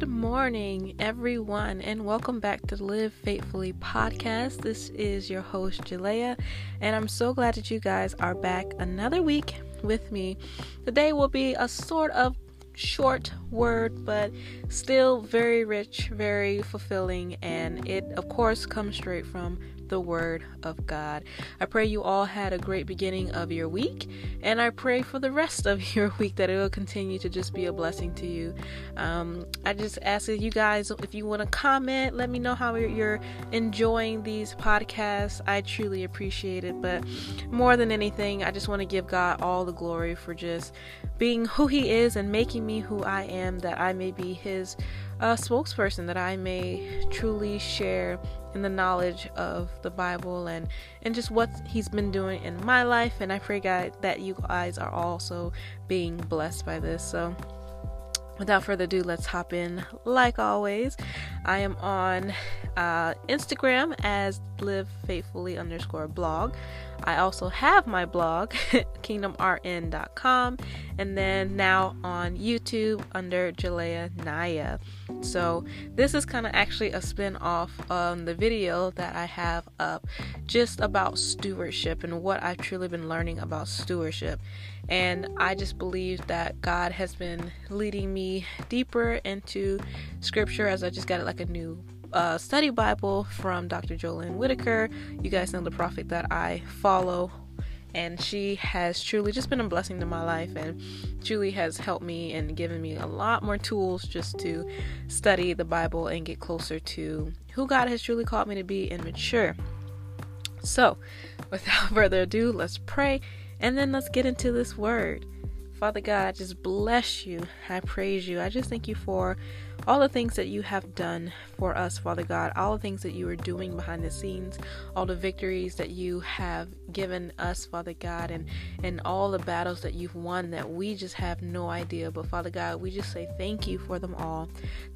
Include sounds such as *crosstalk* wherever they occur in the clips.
Good morning, everyone, and welcome back to the Live Faithfully podcast. This is your host, Jalea, and I'm so glad that you guys are back another week with me. Today will be a sort of short word, but still very rich, very fulfilling, and it, of course, comes straight from the Word of God. I pray you all had a great beginning of your week, and I pray for the rest of *laughs* your week that it will continue to just be a blessing to you. Um, I just ask that you guys, if you want to comment, let me know how you're enjoying these podcasts. I truly appreciate it, but more than anything, I just want to give God all the glory for just being who He is and making me who I am, that I may be His uh, spokesperson, that I may truly share in the knowledge of the Bible and and just what he's been doing in my life and I pray God that you guys are also being blessed by this. So without further ado, let's hop in. Like always, I am on uh, Instagram as live underscore blog. I also have my blog, *laughs* kingdomrn.com, and then now on YouTube under Jalea Naya. So, this is kind of actually a spin off on the video that I have up just about stewardship and what I've truly been learning about stewardship. And I just believe that God has been leading me deeper into scripture as I just got it like a new uh, study Bible from Dr. Jolene Whitaker. You guys know the prophet that I follow, and she has truly just been a blessing to my life and truly has helped me and given me a lot more tools just to study the Bible and get closer to who God has truly called me to be and mature. So, without *laughs* further ado, let's pray and then let's get into this word. Father God, I just bless you. I praise you. I just thank you for all the things that you have done for us, Father God, all the things that you are doing behind the scenes, all the victories that you have given us, Father God, and and all the battles that you've won that we just have no idea. But Father God, we just say thank you for them all.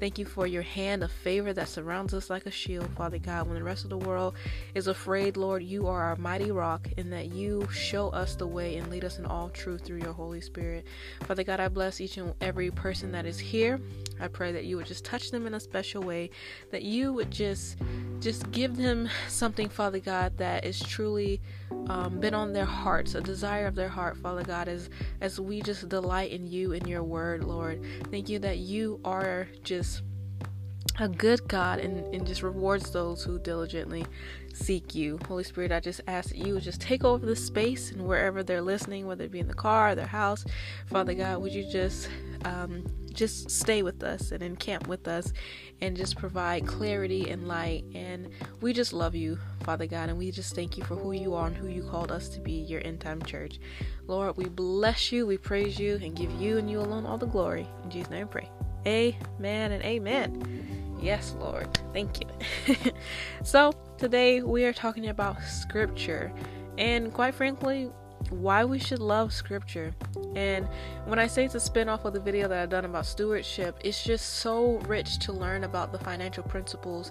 Thank you for your hand of favor that surrounds us like a shield, Father God. When the rest of the world is afraid, Lord, you are our mighty rock, and that you show us the way and lead us in all truth through your Holy Spirit. Father God, I bless each and every person that is here. I pray that you would just touch them in a special way, that you would just just give them something, Father God, that is truly um, been on their hearts, a desire of their heart, Father God, as as we just delight in you and your word, Lord. Thank you that you are just a good God and, and just rewards those who diligently seek you. Holy Spirit, I just ask that you would just take over the space and wherever they're listening, whether it be in the car or their house, Father God, would you just um, just stay with us and encamp with us and just provide clarity and light. And we just love you, Father God, and we just thank you for who you are and who you called us to be, your end time church. Lord, we bless you, we praise you, and give you and you alone all the glory. In Jesus' name I pray. Amen and amen. Yes, Lord. Thank you. *laughs* so, today we are talking about scripture. And quite frankly, why we should love scripture. And when I say it's a spin off of the video that I've done about stewardship, it's just so rich to learn about the financial principles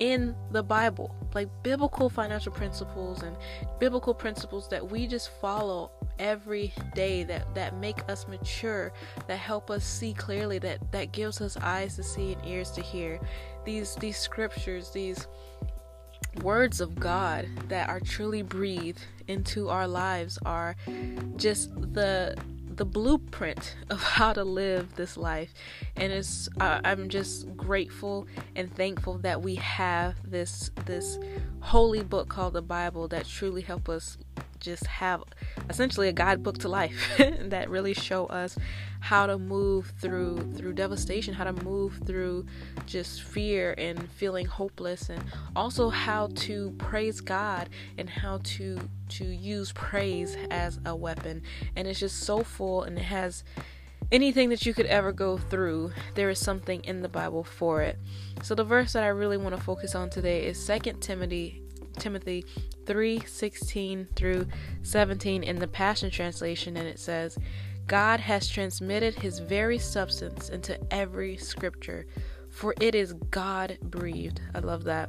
in the Bible, like biblical financial principles and biblical principles that we just follow every day that that make us mature, that help us see clearly, that that gives us eyes to see and ears to hear. These these scriptures, these words of God that are truly breathed into our lives are just the the blueprint of how to live this life. And it's uh, i'm just grateful and thankful that we have this this holy book called the bible that truly help us just have essentially a guidebook to life *laughs* that really show us how to move through through devastation, how to move through just fear and feeling hopeless and also how to praise God and how to to use praise as a weapon. And it's just so full and it has anything that you could ever go through, there is something in the Bible for it. So the verse that I really want to focus on today is 2 Timothy Timothy 3:16 through 17 in the Passion translation and it says, God has transmitted his very substance into every scripture, for it is God breathed. I love that.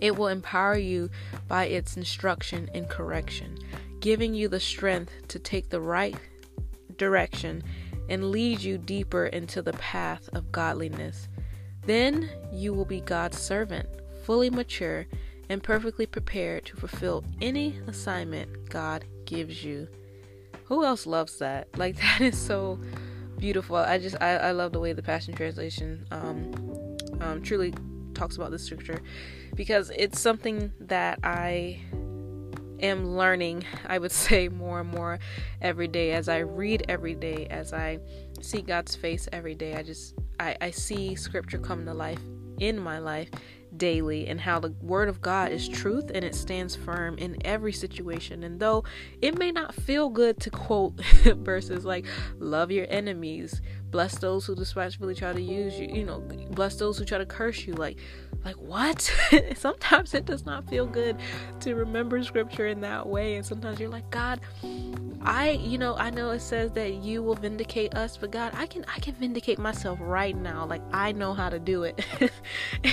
It will empower you by its instruction and correction, giving you the strength to take the right direction and lead you deeper into the path of godliness. Then you will be God's servant, fully mature and perfectly prepared to fulfill any assignment God gives you. Who else loves that? *laughs* Like that is so beautiful. I just I, I love the way the Passion Translation um, um, truly talks about this scripture because it's something that I am learning, I would *laughs* say, more and more every day as I read every day, as I see God's face every day. I just I, I see scripture come to life in my life daily and how the word of God is truth and it stands firm in every situation. And though it may not feel good to quote *laughs* verses like love your enemies, bless those who despitefully try to use you, you know, bless those who try to curse you, like like what? *laughs* sometimes it does not feel good to remember scripture in that way and sometimes you're like, God, I, you know, I know it says that you will vindicate us, but God, I can I can vindicate myself right now. Like I know how to do it. *laughs*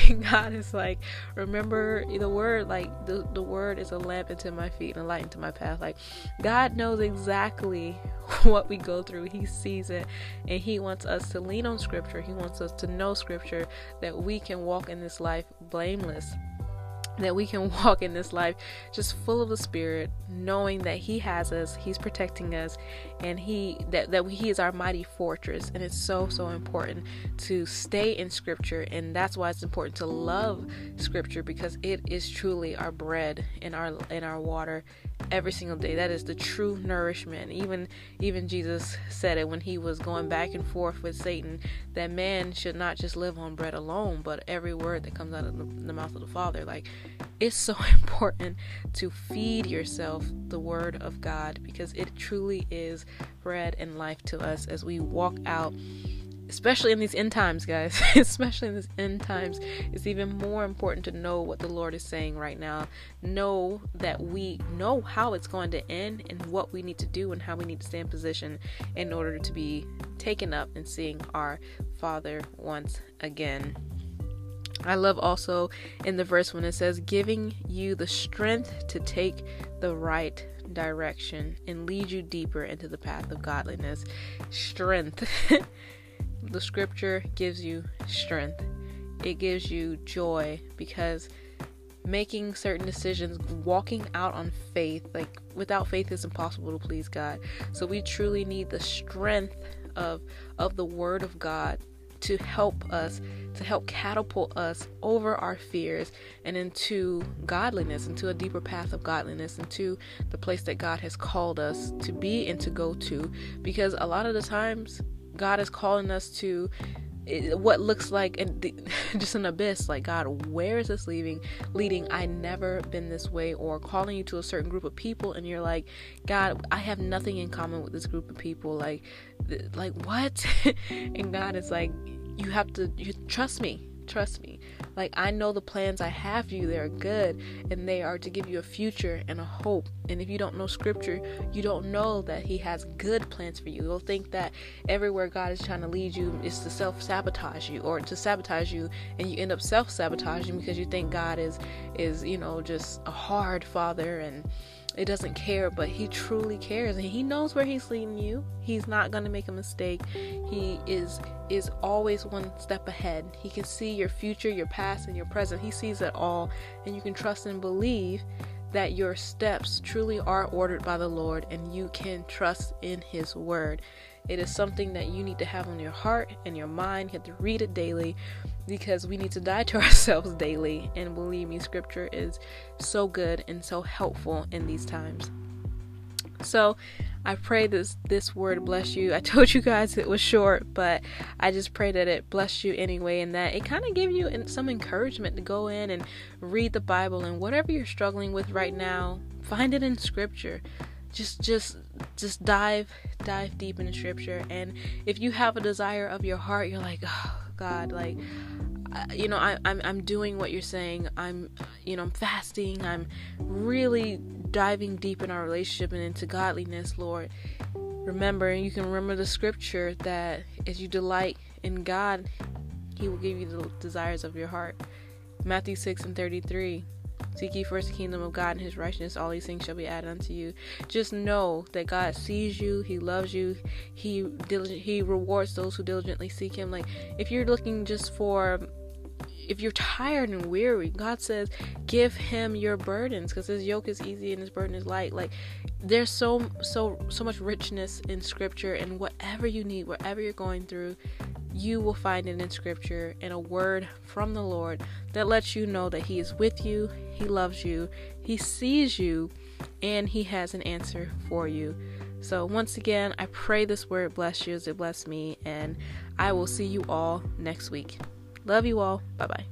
and God is like, remember the word, like the, the word is a lamp into my feet and a light into my path. Like God knows exactly *laughs* what we go through. He sees it and he wants us to lean on scripture. He wants us to know scripture that we can walk in this life blameless that we can *laughs* walk in this life just full of the spirit knowing that he has us he's protecting us and he that, that he is our mighty fortress. And it's so so important to stay in scripture. And that's why it's important to love scripture because it is truly our bread and our in our water every single day. That is the true nourishment. Even even jesus said it when he was going back and forth with satan that man should not just live on bread alone but every word that comes out of the, mouth of the father. Like it's so *laughs* important to feed yourself the word of God because it truly is bread and life to us as we walk out especially in these end times, guys, *laughs* especially in these end times, it's even more important to know what the Lord is saying right now. Know that we know how it's going to end and what we need to do and how we need to stay in position in order to be taken up and seeing our Father once again. I love also in the verse when it says, giving you the strength to take the right direction and lead you deeper into the path of godliness. Strength. *laughs* the scripture gives you strength, it gives you joy because making certain decisions, walking out on faith, like without faith, it's impossible to please God. So we truly need the strength of of the word of God to help us, to help catapult us over our fears and into godliness, into a deeper path of godliness, into the place that God has called us to be and to go to. Because a lot of the times, God is calling us to eh, what looks like *laughs* just an abyss. Like god where is this leading leading? I never been this way or calling you to a certain group of people and you're like god i have nothing in common with this group of people. Like like what? *laughs* And god is like you have to you trust me trust me. Like i know the plans i have for you they are good and they are to give you a future and a hope. And if you don't know scripture you don't know that he has good plans for you. You'll think that everywhere god is trying to lead you is to self-sabotage you or to sabotage you and you end up self-sabotaging because you think god is is you know just a hard father and it doesn't care, but he truly cares and he knows where he's leading you. He's not going to make a mistake. He is is always one step ahead. He can see your future, your past and your present. He sees it all and you can trust and believe that your steps truly are ordered by the Lord and you can trust in his word. It is something that you need to have on your heart and your mind. You have to read it daily because we need to die to *laughs* ourselves daily. And believe me, scripture is so good and so helpful in these times. So, I pray this this word bless you. I *laughs* told you guys it was short, but I just pray that it bless you anyway, and that it kind of give you some encouragement to go in and read the Bible and whatever you're struggling with right now, find it in Scripture. Just just just dive dive deep into Scripture, and if you have a desire of your heart, you're like, oh God, like uh, you know I, I'm I'm doing what you're saying. I'm you know I'm fasting. I'm really diving deep in our relationship and into godliness, Lord. Remember, and you can remember the scripture that as you delight in God, He will give you the desires of your heart. Matthew 6 and 33. Seek ye first the kingdom of God and his righteousness, all these things shall be added unto you. Just know that God sees you, he loves you, he diligent he rewards those who diligently seek him. Like if you're looking just for if you're tired and weary, God says, give him your burdens because his yoke is easy and his burden is light. Like there's so so so much richness in scripture and whatever you need, whatever you're going through, you will find it in scripture and a word from the Lord that lets you know that he is with you, he loves you, he sees you, and he has an answer for you. So, once again, I pray this word bless you as it blessed me, and I will see you all next week. Love you all. Bye bye.